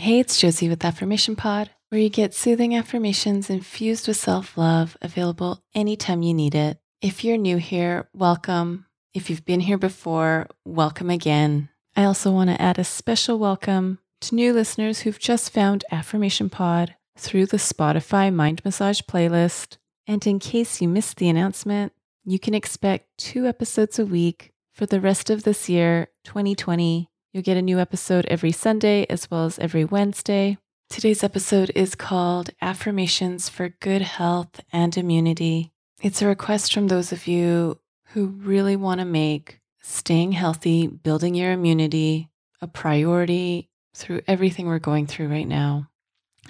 Hey, it's Josie with Affirmation Pod, where you get soothing affirmations infused with self love, available anytime you need it. If you're new here, welcome. If you've been here before, welcome again. I also want to add a special welcome to new listeners who've just found Affirmation Pod through the Spotify Mind Massage playlist. And in case you missed the announcement, you can expect two episodes a week for the rest of this year, 2020. You'll get a new episode every Sunday as well as every Wednesday. Today's episode is called Affirmations for Good Health and Immunity. It's a request from those of you who really want to make staying healthy, building your immunity a priority through everything we're going through right now.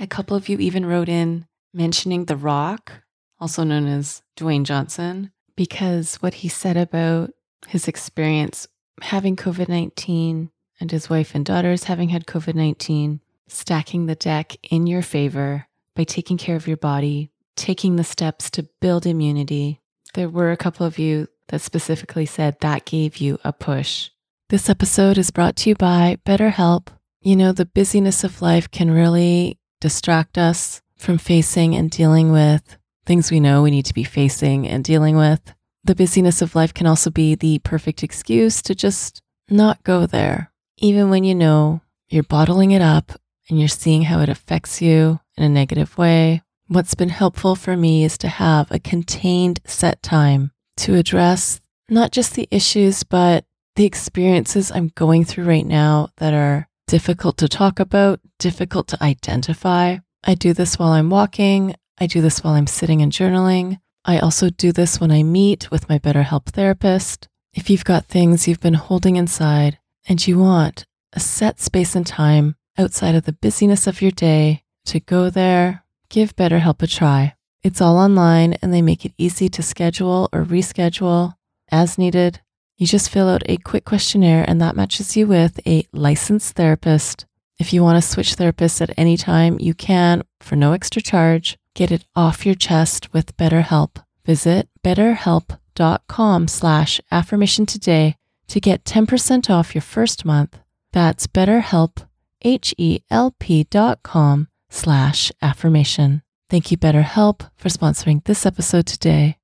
A couple of you even wrote in mentioning The Rock, also known as Dwayne Johnson, because what he said about his experience having COVID 19 and his wife and daughters having had COVID 19, stacking the deck in your favor by taking care of your body, taking the steps to build immunity. There were a couple of you that specifically said that gave you a push. This episode is brought to you by BetterHelp. You know, the busyness of life can really distract us from facing and dealing with things we know we need to be facing and dealing with. The busyness of life can also be the perfect excuse to just not go there, even when you know you're bottling it up and you're seeing how it affects you in a negative way. What's been helpful for me is to have a contained set time to address not just the issues, but the experiences I'm going through right now that are difficult to talk about, difficult to identify. I do this while I'm walking. I do this while I'm sitting and journaling. I also do this when I meet with my BetterHelp therapist. If you've got things you've been holding inside and you want a set space and time outside of the busyness of your day to go there, give BetterHelp a try. It's all online and they make it easy to schedule or reschedule as needed. You just fill out a quick questionnaire and that matches you with a licensed therapist. If you want to switch therapists at any time, you can for no extra charge. Get it off your chest with BetterHelp. Visit betterhelp.com slash affirmation today to get 10% off your first month. That's betterhelp, H-E-L-P dot com slash affirmation. Thank you, BetterHelp, for sponsoring this episode today.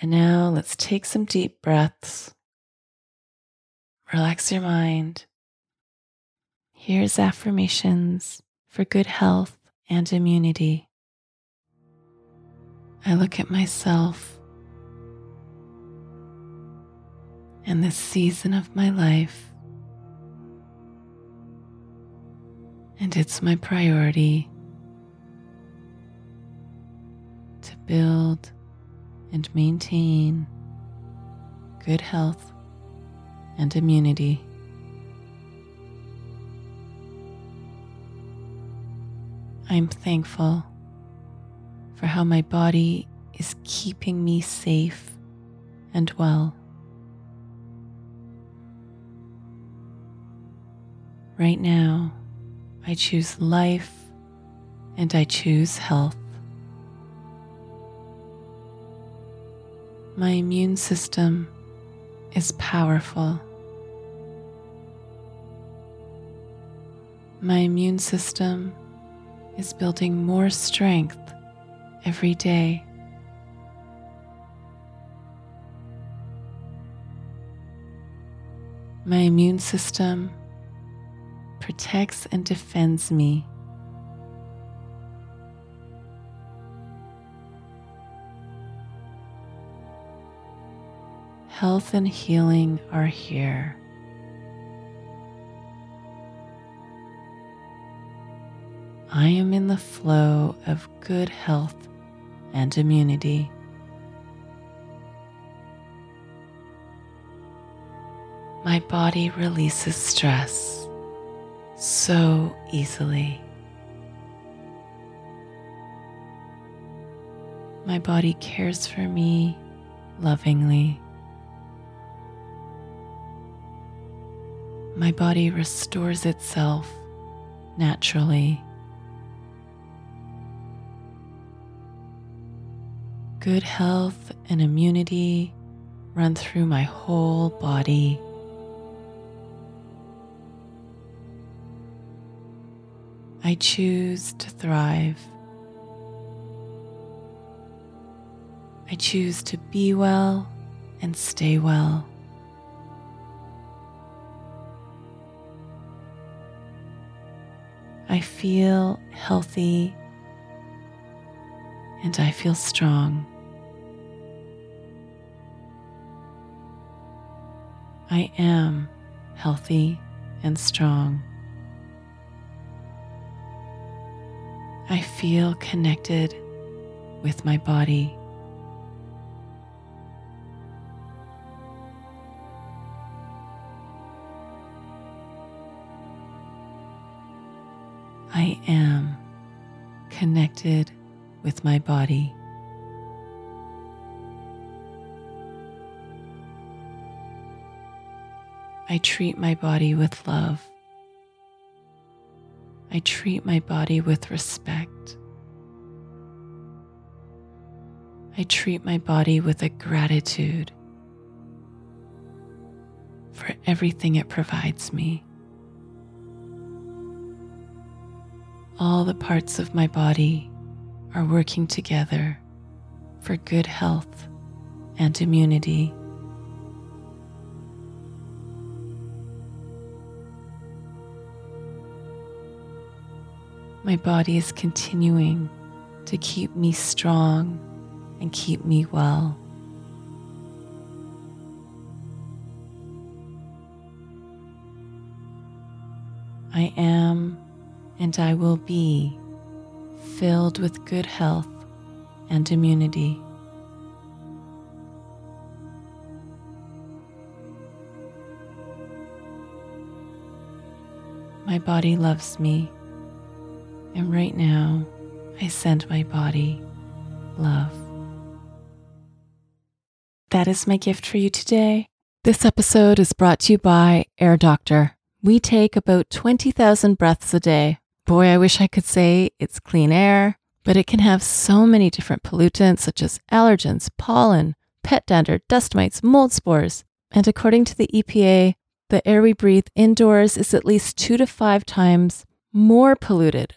And now let's take some deep breaths. Relax your mind. Here's affirmations for good health and immunity. I look at myself and this season of my life, and it's my priority to build and maintain good health and immunity. I'm thankful for how my body is keeping me safe and well. Right now, I choose life and I choose health. My immune system is powerful. My immune system is building more strength every day. My immune system protects and defends me. Health and healing are here. I am in the flow of good health and immunity. My body releases stress so easily. My body cares for me lovingly. My body restores itself naturally. Good health and immunity run through my whole body. I choose to thrive. I choose to be well and stay well. I feel healthy and I feel strong. I am healthy and strong. I feel connected with my body. I am connected with my body. I treat my body with love. I treat my body with respect. I treat my body with a gratitude for everything it provides me. All the parts of my body are working together for good health and immunity. My body is continuing to keep me strong and keep me well. I am and I will be filled with good health and immunity. My body loves me and right now, I send my body love. That is my gift for you today. This episode is brought to you by Air Doctor. We take about 20,000 breaths a day. Boy, I wish I could say it's clean air, but it can have so many different pollutants such as allergens, pollen, pet dander, dust mites, mold spores. And according to the EPA, the air we breathe indoors is at least two to five times more polluted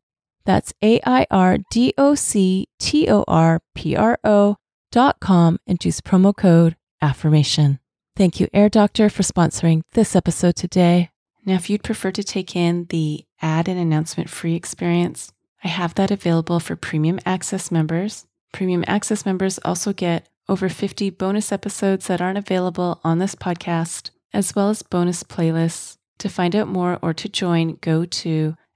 that's A I R D O C T O R P R O dot com and use promo code AFFIRMATION. Thank you, Air Doctor, for sponsoring this episode today. Now, if you'd prefer to take in the ad and announcement free experience, I have that available for Premium Access members. Premium Access members also get over 50 bonus episodes that aren't available on this podcast, as well as bonus playlists. To find out more or to join, go to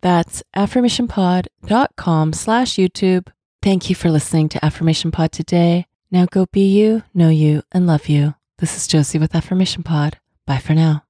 That's affirmationpod.com slash YouTube. Thank you for listening to Affirmation Pod today. Now go be you, know you, and love you. This is Josie with Affirmation Pod. Bye for now.